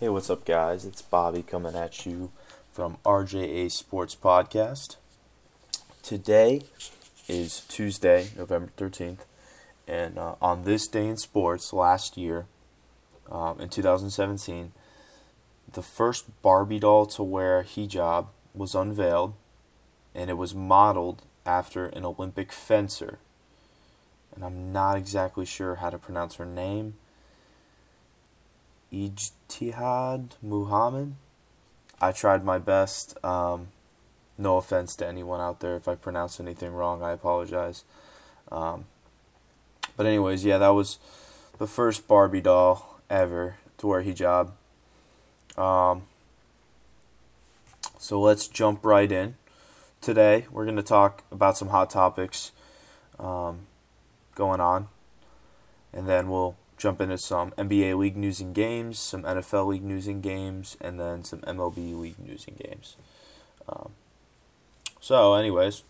Hey, what's up, guys? It's Bobby coming at you from RJA Sports Podcast. Today is Tuesday, November 13th, and uh, on this day in sports last year, um, in 2017, the first Barbie doll to wear a hijab was unveiled, and it was modeled after an Olympic fencer. And I'm not exactly sure how to pronounce her name. Ijtihad Muhammad. I tried my best. Um, no offense to anyone out there. If I pronounce anything wrong, I apologize. Um, but, anyways, yeah, that was the first Barbie doll ever to wear hijab. Um, so, let's jump right in. Today, we're going to talk about some hot topics um, going on, and then we'll jump into some NBA league news and games, some NFL league news and games, and then some MLB league news and games. Um, so, anyways,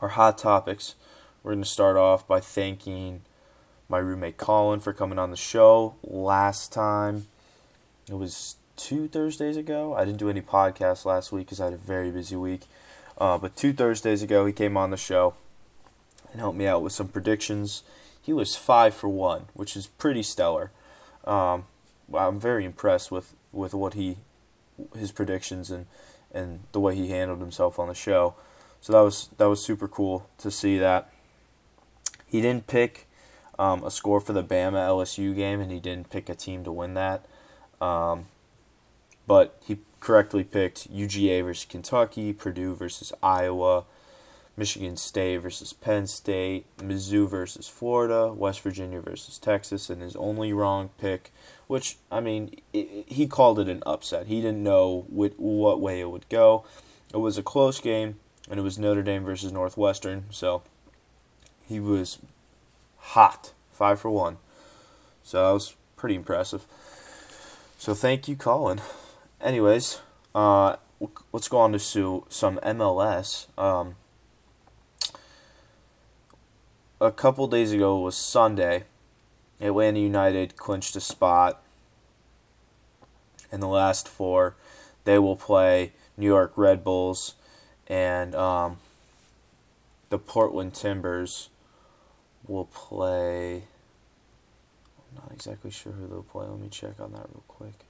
our hot topics. We're going to start off by thanking my roommate Colin for coming on the show last time. It was two Thursdays ago. I didn't do any podcasts last week because I had a very busy week. Uh, but two Thursdays ago, he came on the show and helped me out with some predictions he was five for one, which is pretty stellar. Um, I'm very impressed with, with what he, his predictions and, and the way he handled himself on the show. So that was that was super cool to see that. He didn't pick um, a score for the Bama LSU game, and he didn't pick a team to win that. Um, but he correctly picked UGA versus Kentucky, Purdue versus Iowa, Michigan State versus Penn State, Mizzou versus Florida, West Virginia versus Texas, and his only wrong pick, which, I mean, it, he called it an upset. He didn't know what, what way it would go. It was a close game, and it was Notre Dame versus Northwestern, so he was hot, five for one. So that was pretty impressive. So thank you, Colin. Anyways, uh, let's go on to some MLS. Um, a couple days ago was Sunday. Atlanta United clinched a spot in the last four. They will play New York Red Bulls and um, the Portland Timbers will play. I'm not exactly sure who they'll play. Let me check on that real quick.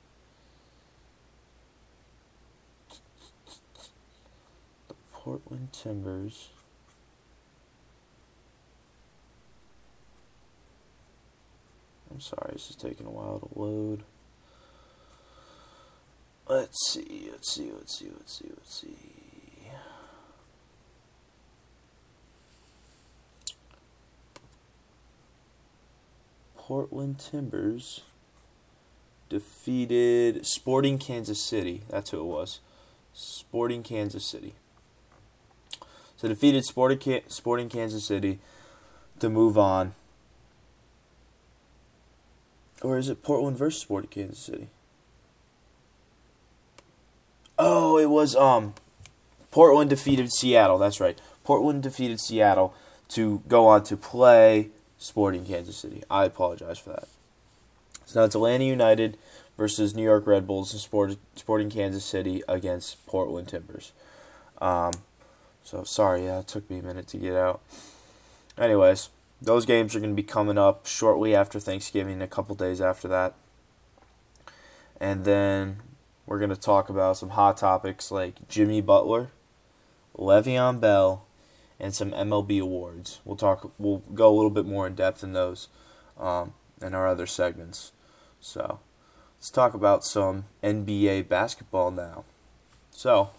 The Portland Timbers. I'm sorry, this is taking a while to load. Let's see, let's see, let's see, let's see, let's see. Portland Timbers defeated Sporting Kansas City. That's who it was. Sporting Kansas City. So defeated Sporting, Sporting Kansas City to move on or is it Portland versus Sporting Kansas City? Oh, it was um Portland defeated Seattle. That's right. Portland defeated Seattle to go on to play Sporting Kansas City. I apologize for that. So now it's Atlanta United versus New York Red Bulls and Sport, Sporting Kansas City against Portland Timbers. Um, so sorry, yeah, it took me a minute to get out. Anyways, those games are going to be coming up shortly after Thanksgiving, a couple days after that. And then we're going to talk about some hot topics like Jimmy Butler, Le'Veon Bell, and some MLB awards. We'll talk. We'll go a little bit more in depth in those, um, in our other segments. So, let's talk about some NBA basketball now. So,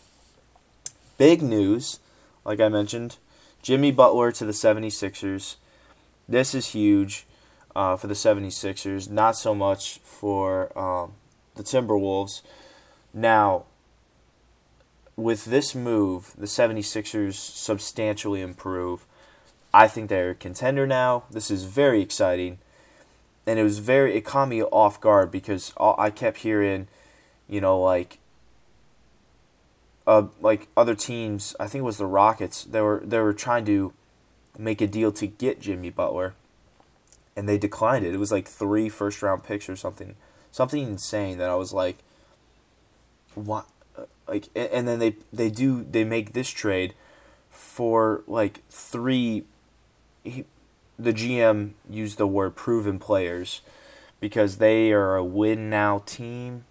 big news, like I mentioned, Jimmy Butler to the 76ers this is huge uh, for the 76ers, not so much for um, the Timberwolves. Now, with this move, the 76ers substantially improve. I think they're a contender now. This is very exciting. And it was very, it caught me off guard because I kept hearing, you know, like, uh, like other teams. I think it was the Rockets. They were they were trying to make a deal to get Jimmy Butler, and they declined it. It was like three first round picks or something something insane that I was like, what? Uh, like, and then they they do they make this trade for like three. He, the GM used the word proven players because they are a win now team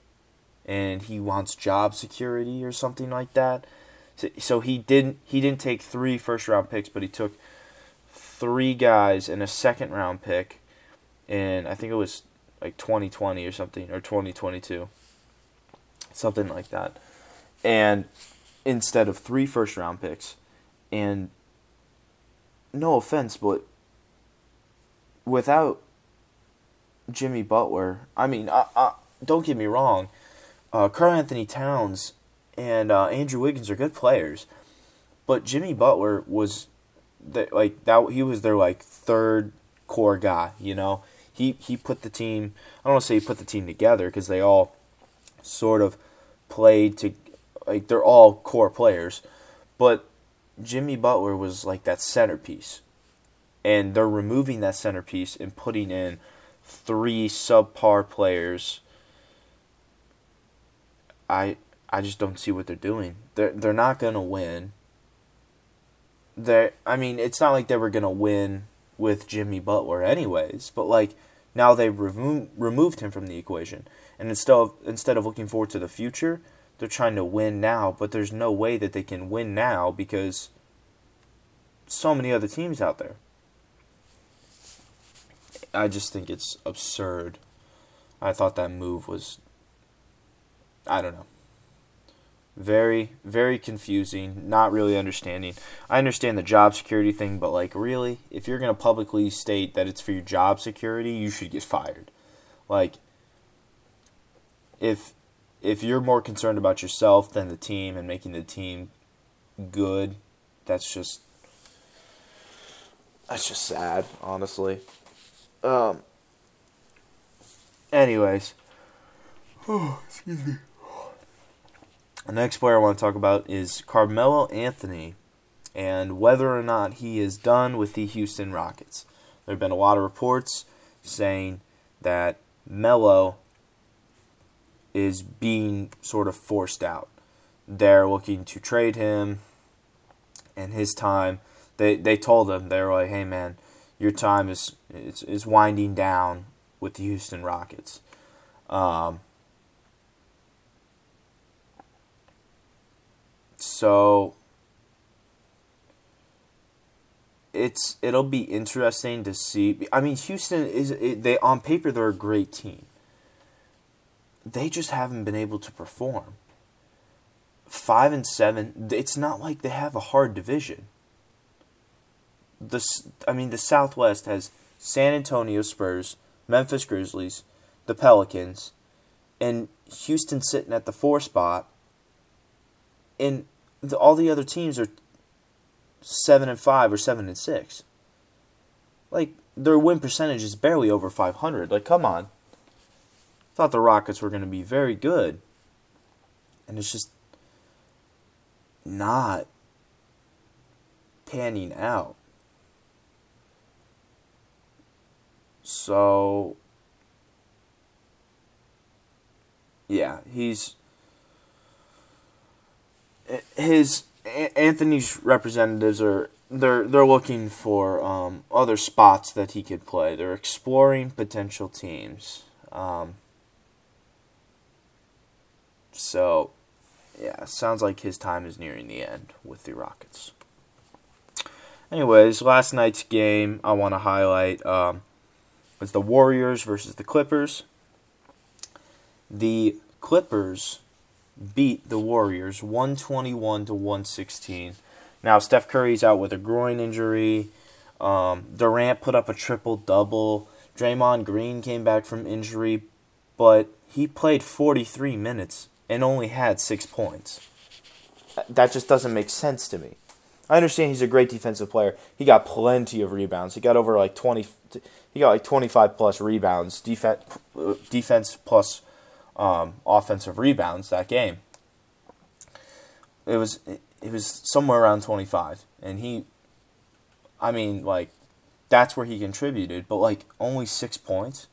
and he wants job security or something like that. So, so he didn't he didn't take three first round picks, but he took three guys and a second round pick and I think it was like 2020 or something or 2022. Something like that. And instead of three first round picks and no offense, but without Jimmy Butler, I mean, I, I, don't get me wrong, uh, Karl-Anthony Towns and uh, Andrew Wiggins are good players, but Jimmy Butler was the, like that. He was their like third core guy. You know, he he put the team. I don't want to say he put the team together because they all sort of played to like they're all core players, but Jimmy Butler was like that centerpiece and they're removing that centerpiece and putting in three subpar players. I I just don't see what they're doing. They're they're not gonna win. They I mean, it's not like they were gonna win with Jimmy Butler anyways, but like now they remo- removed him from the equation. And instead of instead of looking forward to the future, they're trying to win now, but there's no way that they can win now because so many other teams out there. I just think it's absurd. I thought that move was I don't know. Very, very confusing, not really understanding. I understand the job security thing, but like really, if you're gonna publicly state that it's for your job security, you should get fired. Like if if you're more concerned about yourself than the team and making the team good, that's just that's just sad, honestly. Um. Anyways. Oh, excuse me. The next player I want to talk about is Carmelo Anthony and whether or not he is done with the Houston Rockets. There have been a lot of reports saying that Melo is being sort of forced out. They're looking to trade him and his time. They they told him they were like, "Hey man, your time is is, is winding down with the Houston Rockets. Um, so it's it'll be interesting to see. I mean, Houston is they on paper they're a great team. They just haven't been able to perform. Five and seven. It's not like they have a hard division the I mean the Southwest has San Antonio Spurs, Memphis Grizzlies, the Pelicans, and Houston sitting at the four spot. And the, all the other teams are seven and five or seven and six. Like their win percentage is barely over five hundred. Like come on. Thought the Rockets were going to be very good, and it's just not panning out. So yeah, he's his Anthony's representatives are they're they're looking for um, other spots that he could play. They're exploring potential teams. Um, so, yeah, sounds like his time is nearing the end with the Rockets. Anyways, last night's game I want to highlight. Um, was the Warriors versus the Clippers. The Clippers beat the Warriors 121 to 116. Now Steph Curry's out with a groin injury. Um, Durant put up a triple double. Draymond Green came back from injury, but he played 43 minutes and only had six points. That just doesn't make sense to me. I understand he's a great defensive player. He got plenty of rebounds. He got over like 20 he got like 25 plus rebounds, defense defense plus um, offensive rebounds that game. It was it was somewhere around 25 and he I mean like that's where he contributed, but like only 6 points.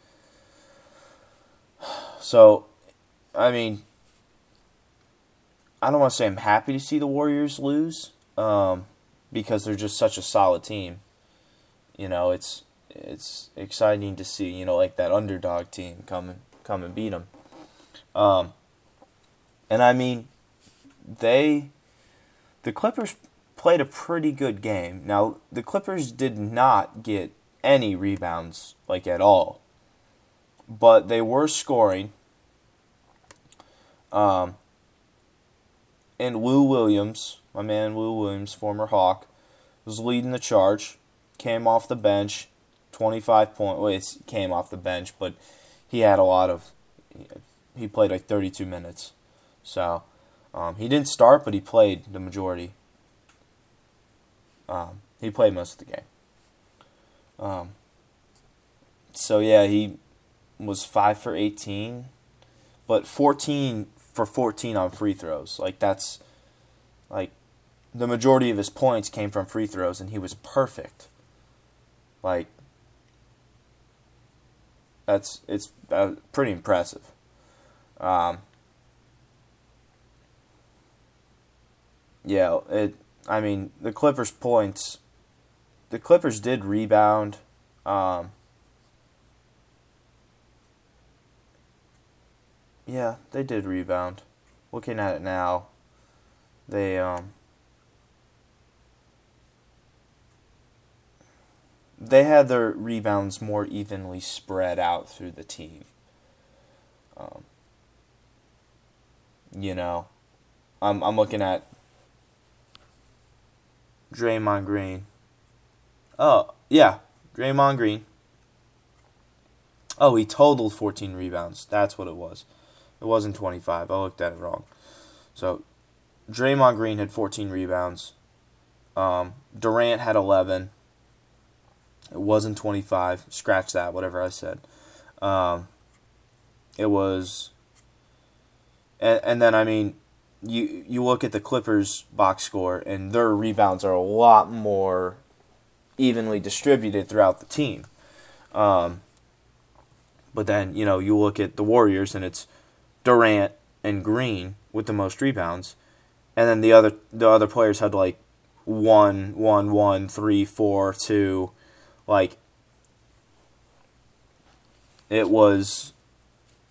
So, I mean, I don't want to say I'm happy to see the Warriors lose um, because they're just such a solid team. You know, it's it's exciting to see. You know, like that underdog team come and come and beat them. Um, and I mean, they the Clippers played a pretty good game. Now, the Clippers did not get any rebounds like at all. But they were scoring. Um, and Lou Williams, my man Lou Williams, former Hawk, was leading the charge. Came off the bench, 25 point. Well, came off the bench, but he had a lot of. He played like 32 minutes. So um, he didn't start, but he played the majority. Um, he played most of the game. Um, so yeah, he was five for 18, but 14 for 14 on free throws. Like that's like the majority of his points came from free throws, and he was perfect. Like that's it's uh, pretty impressive. Um, yeah, it. I mean, the Clippers' points. The Clippers did rebound. Um, yeah, they did rebound. Looking at it now, they um. They had their rebounds more evenly spread out through the team. Um, you know, I'm I'm looking at Draymond Green. Oh, yeah, Draymond Green. Oh, he totaled 14 rebounds. That's what it was. It wasn't 25. I looked at it wrong. So, Draymond Green had 14 rebounds. Um, Durant had 11. It wasn't 25. Scratch that, whatever I said. Um, it was. And, and then, I mean, you you look at the Clippers box score and their rebounds are a lot more evenly distributed throughout the team. Um, but then you know you look at the Warriors and it's Durant and Green with the most rebounds, and then the other the other players had like one one one three four two, like it was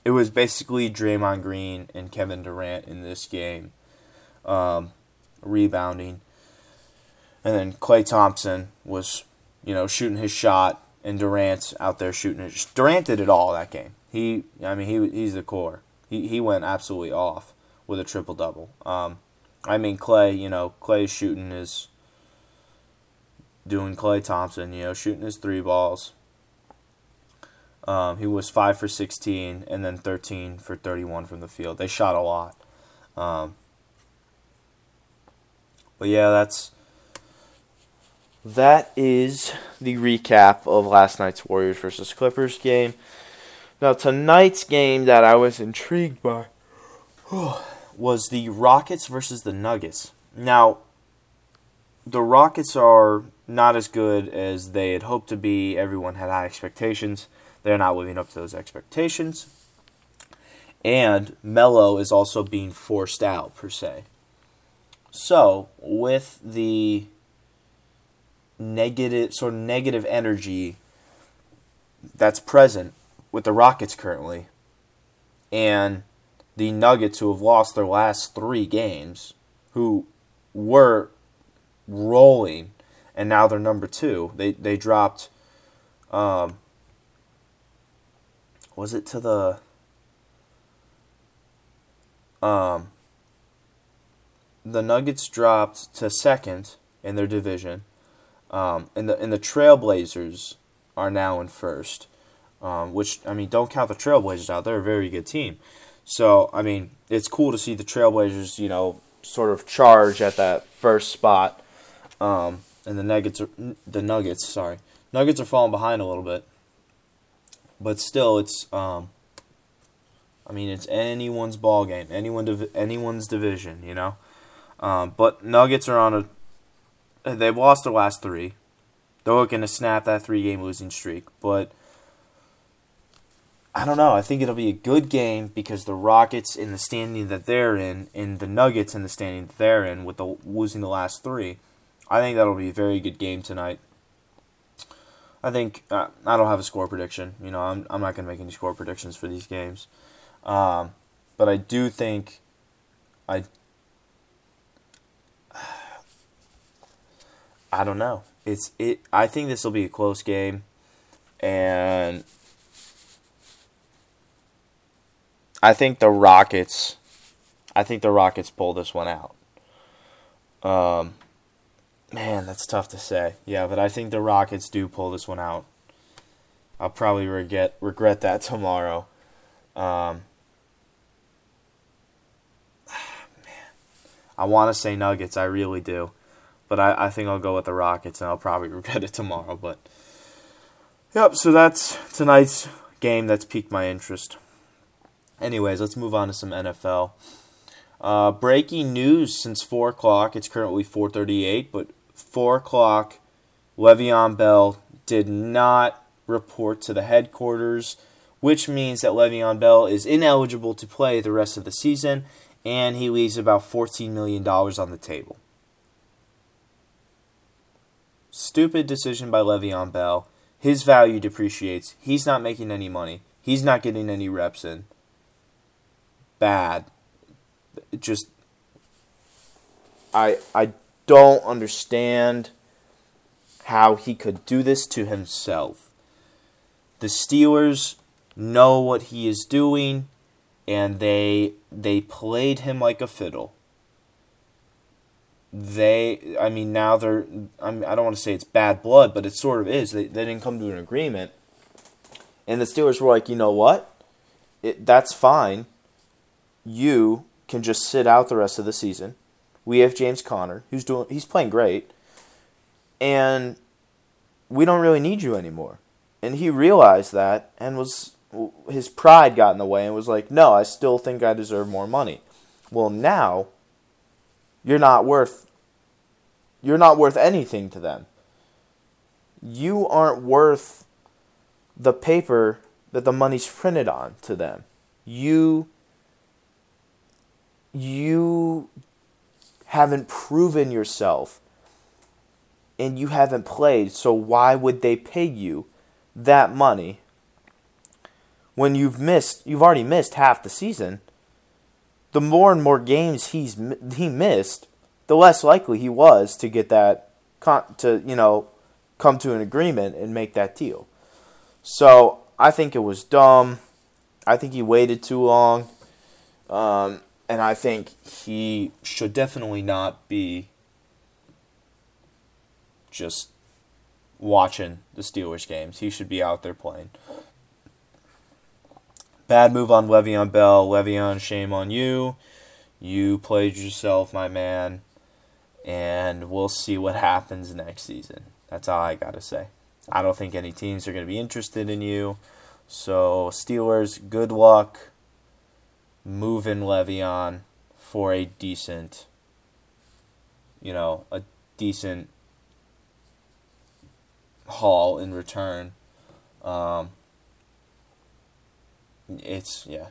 it was basically Draymond Green and Kevin Durant in this game, um, rebounding, and then Klay Thompson was, you know, shooting his shot, and Durant out there shooting it. Durant did it all that game. He, I mean, he he's the core. He he went absolutely off with a triple double. Um, I mean, Klay, you know, Klay shooting his, doing Klay Thompson, you know, shooting his three balls um, he was five for 16 and then 13 for 31 from the field. They shot a lot. Um, but yeah, that's that is the recap of last night's Warriors versus Clippers game. Now tonight's game that I was intrigued by was the Rockets versus the Nuggets. Now the Rockets are not as good as they had hoped to be. Everyone had high expectations. They're not living up to those expectations. And Melo is also being forced out, per se. So, with the negative, sort of negative energy that's present with the Rockets currently, and the Nuggets, who have lost their last three games, who were rolling, and now they're number two. They they dropped um, was it to the um the Nuggets dropped to second in their division. Um, and the and the Trailblazers are now in first. Um, which I mean, don't count the Trailblazers out; they're a very good team. So I mean, it's cool to see the Trailblazers, you know, sort of charge at that first spot. Um, and the Nuggets are the Nuggets. Sorry, Nuggets are falling behind a little bit but still, it's um, I mean, it's anyone's ball game, anyone div- anyone's division, you know. Um, but Nuggets are on a they've lost their last three. They're looking to snap that three game losing streak, but I don't know. I think it'll be a good game because the Rockets in the standing that they're in, and the Nuggets in the standing that they're in, with the losing the last three, I think that'll be a very good game tonight. I think uh, I don't have a score prediction. You know, I'm I'm not gonna make any score predictions for these games, um, but I do think I I don't know. It's it. I think this will be a close game, and I think the Rockets. I think the Rockets pull this one out. Um, man, that's tough to say. Yeah, but I think the Rockets do pull this one out. I'll probably regret regret that tomorrow. Um, man, I want to say Nuggets. I really do, but I, I think I'll go with the Rockets, and I'll probably regret it tomorrow. But yep. So that's tonight's game. That's piqued my interest. Anyways, let's move on to some NFL. Uh, breaking news since four o'clock. It's currently four thirty-eight, but four o'clock, Le'Veon Bell did not report to the headquarters, which means that Le'Veon Bell is ineligible to play the rest of the season, and he leaves about fourteen million dollars on the table. Stupid decision by Le'Veon Bell. His value depreciates. He's not making any money. He's not getting any reps in bad. Just I I don't understand how he could do this to himself. The Steelers know what he is doing and they they played him like a fiddle. They I mean now they're I mean, I don't want to say it's bad blood, but it sort of is. They they didn't come to an agreement. And the Steelers were like, "You know what? It, that's fine you can just sit out the rest of the season. We have James Conner, who's doing he's playing great, and we don't really need you anymore. And he realized that and was his pride got in the way and was like, "No, I still think I deserve more money." Well, now you're not worth you're not worth anything to them. You aren't worth the paper that the money's printed on to them. You you haven't proven yourself and you haven't played, so why would they pay you that money when you've missed you've already missed half the season? The more and more games he's he missed, the less likely he was to get that to, you know, come to an agreement and make that deal. So, I think it was dumb. I think he waited too long. Um, and I think he should definitely not be just watching the Steelers games. He should be out there playing. Bad move on Le'Veon Bell. Le'Veon, shame on you. You played yourself, my man. And we'll see what happens next season. That's all I got to say. I don't think any teams are going to be interested in you. So, Steelers, good luck moving Le'Veon for a decent, you know, a decent haul in return. Um, it's yeah,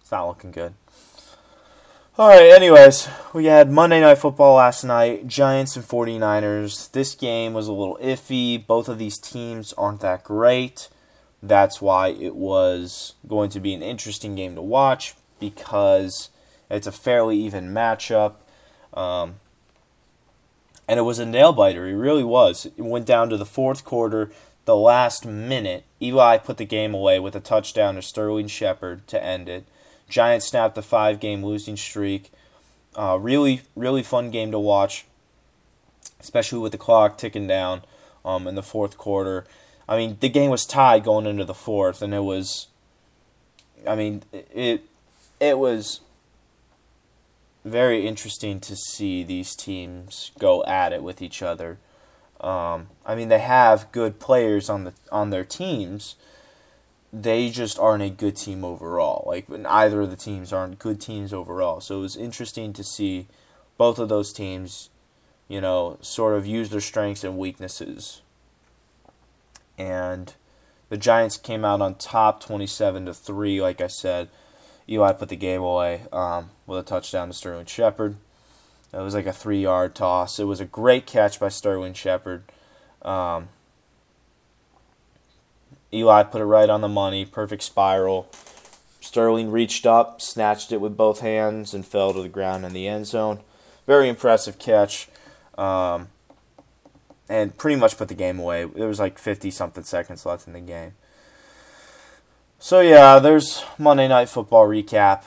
it's not looking good. All right, anyways, we had Monday Night Football last night, Giants and 49ers. This game was a little iffy. Both of these teams aren't that great. That's why it was going to be an interesting game to watch because it's a fairly even matchup. Um, and it was a nail biter. It really was. It went down to the fourth quarter, the last minute. Eli put the game away with a touchdown to Sterling Shepard to end it. Giants snapped the five game losing streak. Uh, really, really fun game to watch, especially with the clock ticking down um, in the fourth quarter. I mean, the game was tied going into the fourth, and it was. I mean, it it was very interesting to see these teams go at it with each other. Um, I mean, they have good players on the on their teams. They just aren't a good team overall. Like either of the teams aren't good teams overall. So it was interesting to see both of those teams, you know, sort of use their strengths and weaknesses. And The Giants came out on top, twenty-seven to three. Like I said, Eli put the game away um, with a touchdown to Sterling Shepard. It was like a three-yard toss. It was a great catch by Sterling Shepard. Um, Eli put it right on the money, perfect spiral. Sterling reached up, snatched it with both hands, and fell to the ground in the end zone. Very impressive catch. Um, and pretty much put the game away. There was like 50 something seconds left in the game. So, yeah, there's Monday Night Football recap.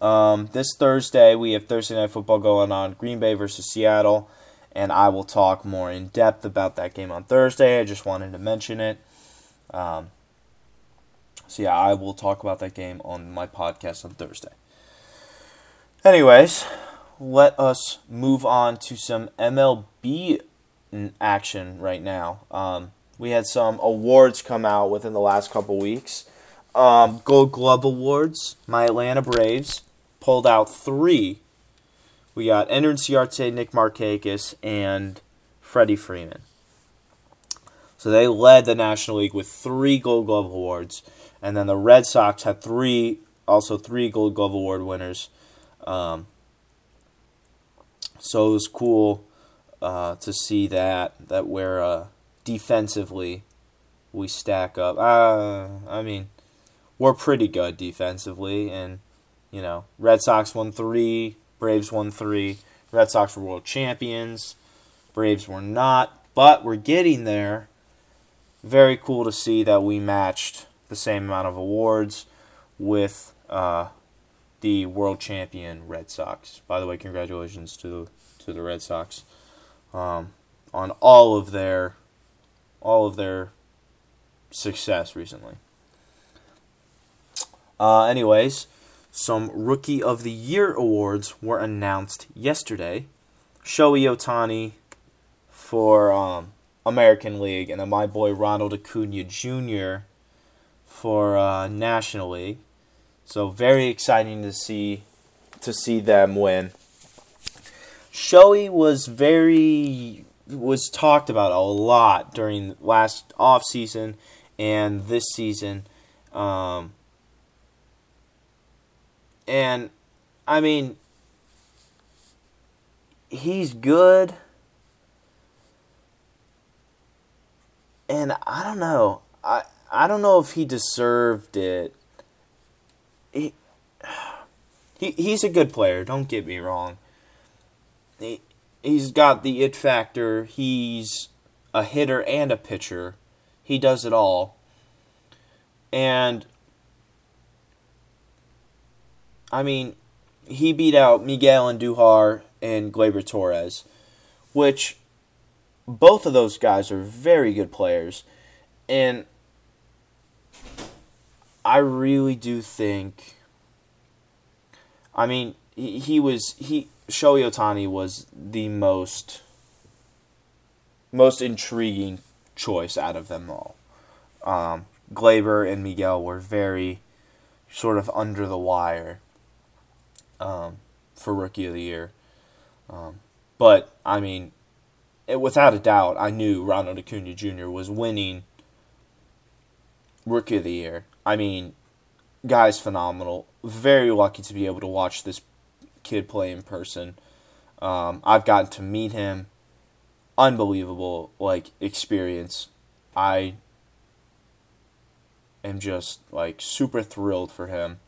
Um, this Thursday, we have Thursday Night Football going on Green Bay versus Seattle and I will talk more in depth about that game on Thursday. I just wanted to mention it. Um, so, yeah, I will talk about that game on my podcast on Thursday. Anyways, let us move on to some MLB action right now. Um, we had some awards come out within the last couple weeks. Um, Gold Glove Awards, my Atlanta Braves pulled out three we got Ender Inciarte, Nick Markakis, and Freddie Freeman. So they led the National League with three Gold Glove awards, and then the Red Sox had three, also three Gold Glove award winners. Um, so it was cool uh, to see that that where uh, defensively we stack up. Uh, I mean, we're pretty good defensively, and you know, Red Sox won three, Braves won three. Red Sox were world champions. Braves were not, but we're getting there. Very cool to see that we matched the same amount of awards with uh, the world champion Red Sox. By the way, congratulations to to the Red Sox um, on all of their all of their success recently. Uh, anyways, some Rookie of the Year awards were announced yesterday. Shohei Ohtani for um, American League, and then my boy Ronald Acuna Jr. for uh, National League. So very exciting to see to see them win. Shohei was very was talked about a lot during last off season and this season. Um, and I mean, he's good. And I don't know. I I don't know if he deserved it. He, he he's a good player, don't get me wrong. He he's got the it factor. He's a hitter and a pitcher. He does it all. And I mean, he beat out Miguel Andujar and Gleyber Torres, which both of those guys are very good players. And I really do think. I mean, he, he was he Shohei Ohtani was the most most intriguing choice out of them all. Um, Gleyber and Miguel were very sort of under the wire um, for Rookie of the Year. Um, but, I mean, it, without a doubt, I knew Ronald Acuna Jr. was winning Rookie of the Year. I mean, guy's phenomenal. Very lucky to be able to watch this kid play in person. Um, I've gotten to meet him. Unbelievable, like, experience. I am just, like, super thrilled for him.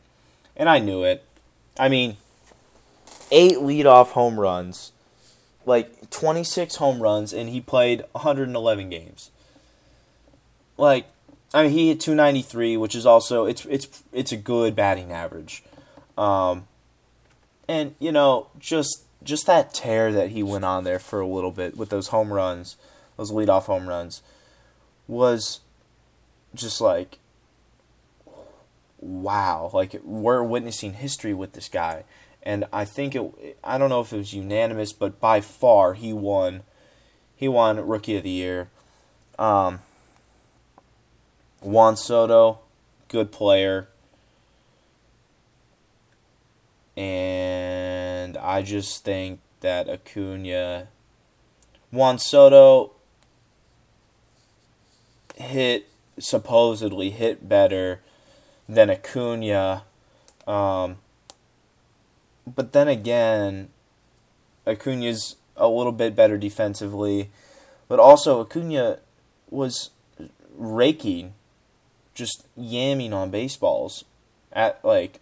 And I knew it. I mean, eight leadoff home runs, like 26 home runs, and he played 111 games. Like, I mean, he hit 293, which is also it's it's it's a good batting average. Um, and you know, just just that tear that he went on there for a little bit with those home runs, those leadoff home runs, was just like wow, like we're witnessing history with this guy. And I think it I don't know if it was unanimous, but by far he won he won rookie of the year. Um, Juan Soto, good player. And I just think that Acuna Juan Soto hit supposedly hit better than Acuna. Um, but then again, Acuna's a little bit better defensively, but also Acuna was raking, just yamming on baseballs at like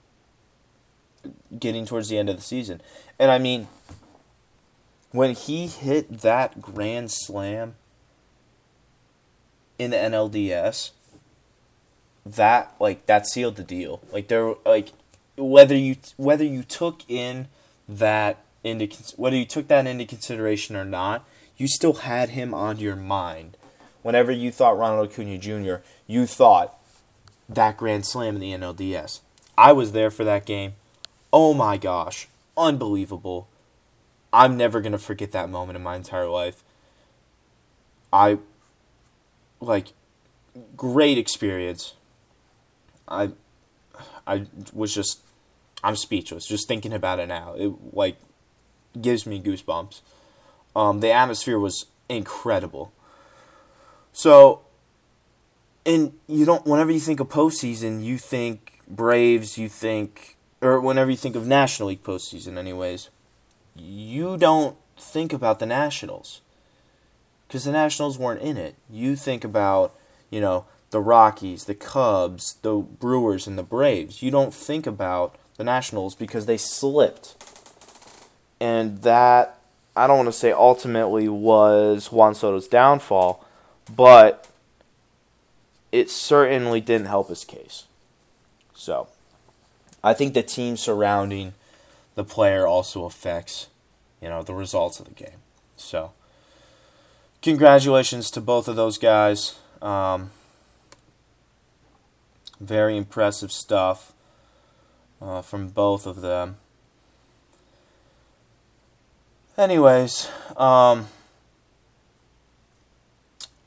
getting towards the end of the season. And I mean, when he hit that grand slam in the NLDS, that like that sealed the deal. Like there, like whether you whether you took in that into whether you took that into consideration or not, you still had him on your mind. Whenever you thought Ronald Acuna Jr., you thought that grand slam in the NLDS. I was there for that game. Oh my gosh, unbelievable. I'm never going to forget that moment in my entire life. I like great experience. I I was just I'm speechless just thinking about it now. It like gives me goosebumps. Um, the atmosphere was incredible. So, and you don't. Whenever you think of postseason, you think Braves. You think, or whenever you think of National League postseason, anyways, you don't think about the Nationals because the Nationals weren't in it. You think about, you know, the Rockies, the Cubs, the Brewers, and the Braves. You don't think about the Nationals because they slipped. And that, I don't want to say ultimately was Juan Soto's downfall, but it certainly didn't help his case. So, I think the team surrounding the player also affects, you know, the results of the game. So, congratulations to both of those guys. Um, very impressive stuff uh, from both of them. Anyways, um,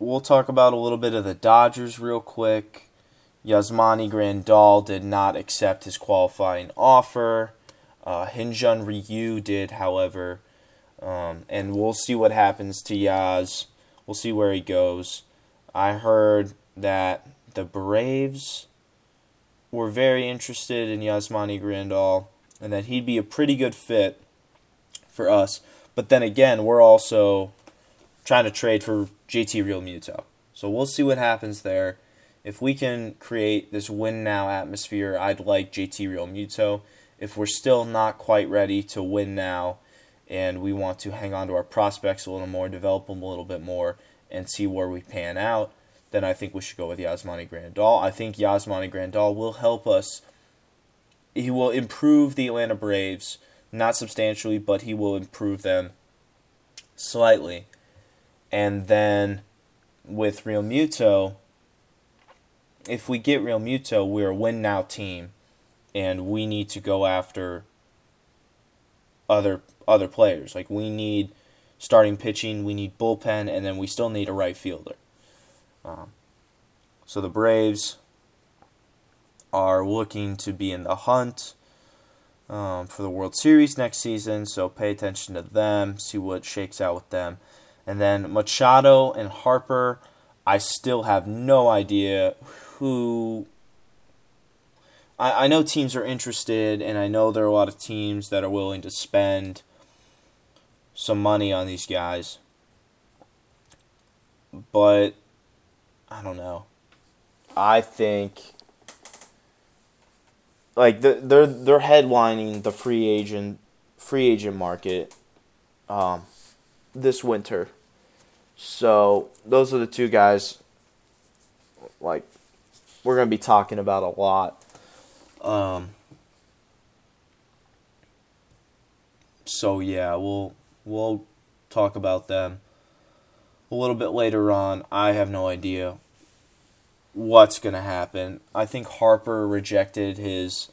we'll talk about a little bit of the Dodgers real quick. Yasmani Grandal did not accept his qualifying offer. Uh, Hyun-Jin Ryu did, however. Um, and we'll see what happens to Yaz. We'll see where he goes. I heard that the Braves were very interested in Yasmani Grandal and that he'd be a pretty good fit for us. But then again, we're also trying to trade for JT Real Realmuto. So we'll see what happens there. If we can create this win now atmosphere, I'd like JT Real Realmuto. If we're still not quite ready to win now and we want to hang on to our prospects a little more, develop them a little bit more, and see where we pan out, then I think we should go with Yasmani Grandal. I think Yasmani Grandal will help us. He will improve the Atlanta Braves, not substantially, but he will improve them slightly. And then with Realmuto, if we get Realmuto, we're a win now team, and we need to go after other other players. Like we need starting pitching, we need bullpen, and then we still need a right fielder. Um, so the Braves are looking to be in the hunt um, for the World Series next season, so pay attention to them, see what shakes out with them. And then Machado and Harper, I still have no idea who. I, I know teams are interested, and I know there are a lot of teams that are willing to spend some money on these guys. But I don't know. I think like the, they're they're headlining the free agent free agent market um, this winter. So those are the two guys like we're gonna be talking about a lot. Um, so yeah, we'll we'll talk about them a little bit later on. I have no idea what's going to happen. I think Harper rejected his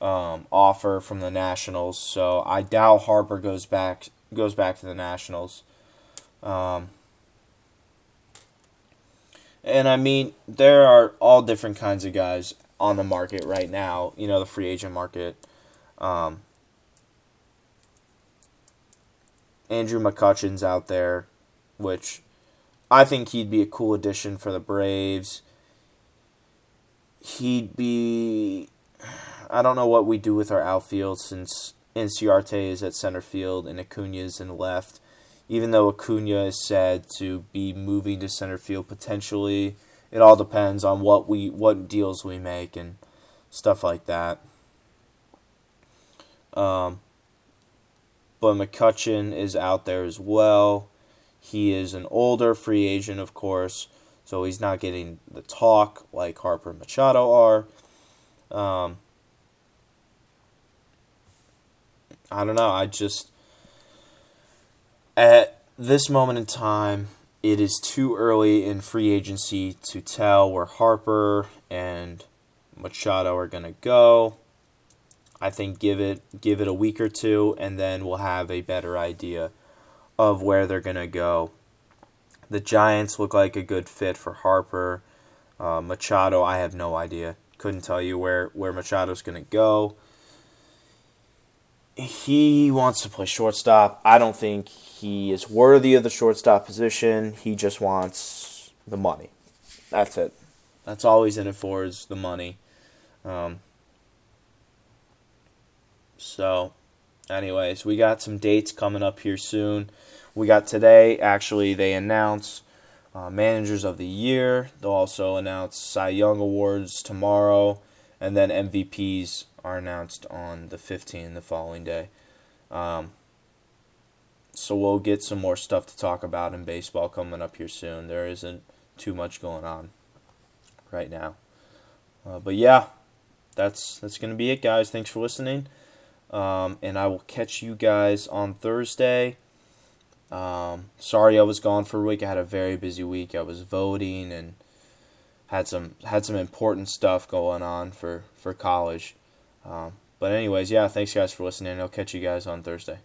um, offer from the Nationals, so I doubt Harper goes back goes back to the Nationals. Um, and I mean, there are all different kinds of guys on the market right now. You know, the free agent market. Um, Andrew McCutchen's out there which I think he'd be a cool addition for the Braves. He'd be. I don't know what we do with our outfield since Inciarte is at center field and Acuna is in left. Even though Acuna is said to be moving to center field potentially, it all depends on what we what deals we make and stuff like that. Um, but McCutchen is out there as well. He is an older free agent, of course, so he's not getting the talk like Harper and Machado are. Um, I don't know. I just at this moment in time, it is too early in free agency to tell where Harper and Machado are going to go. I think give it give it a week or two, and then we'll have a better idea of where they're gonna go. The Giants look like a good fit for Harper. Uh, Machado, I have no idea. Couldn't tell you where where Machado's gonna go. He wants to play shortstop. I don't think he is worthy of the shortstop position. He just wants the money. That's it. That's all he's in it for is the money. Um, so, anyways, we got some dates coming up here soon. We got today, actually, they announce uh, Managers of the Year. They'll also announce Cy Young Awards tomorrow, and then MVPs are announced on the 15th, the following day. Um, so we'll get some more stuff to talk about in baseball coming up here soon. There isn't too much going on right now. Uh, but yeah, that's that's gonna be it, guys. Thanks for listening. Um, and I will catch you guys on Thursday. Um, sorry I was gone for a week. I had a very busy week. I was voting and had some had some important stuff going on for for college. Um, but anyways, yeah, thanks guys for listening. I'll catch you guys on Thursday.